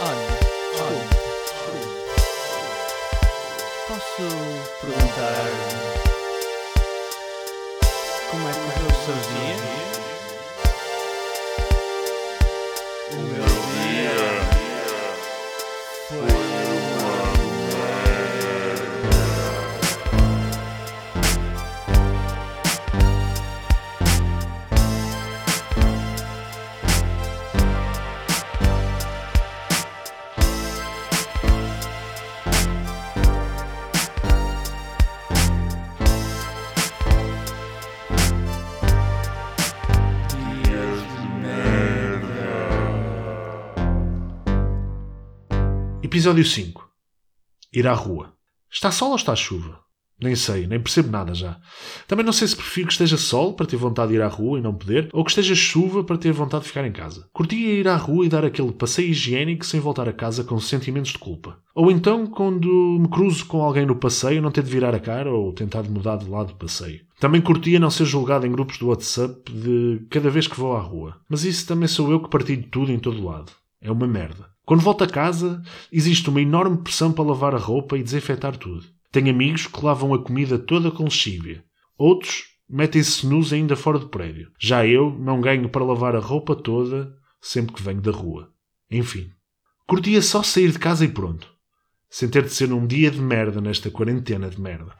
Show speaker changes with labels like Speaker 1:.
Speaker 1: Olha, desculpe. Posso perguntar como é que correu o seu dia?
Speaker 2: Episódio 5. Ir à rua. Está sol ou está chuva? Nem sei, nem percebo nada já. Também não sei se prefiro que esteja sol para ter vontade de ir à rua e não poder, ou que esteja chuva para ter vontade de ficar em casa. Curtia ir à rua e dar aquele passeio higiênico sem voltar a casa com sentimentos de culpa. Ou então, quando me cruzo com alguém no passeio, não ter de virar a cara ou tentar mudar de lado do passeio. Também curtia não ser julgado em grupos do WhatsApp de cada vez que vou à rua. Mas isso também sou eu que partilho tudo em todo lado. É uma merda. Quando volto a casa, existe uma enorme pressão para lavar a roupa e desinfetar tudo. Tenho amigos que lavam a comida toda com lexívia. Outros metem-se nus ainda fora do prédio. Já eu não ganho para lavar a roupa toda sempre que venho da rua. Enfim. Curtia só sair de casa e pronto. Sem ter de ser um dia de merda nesta quarentena de merda.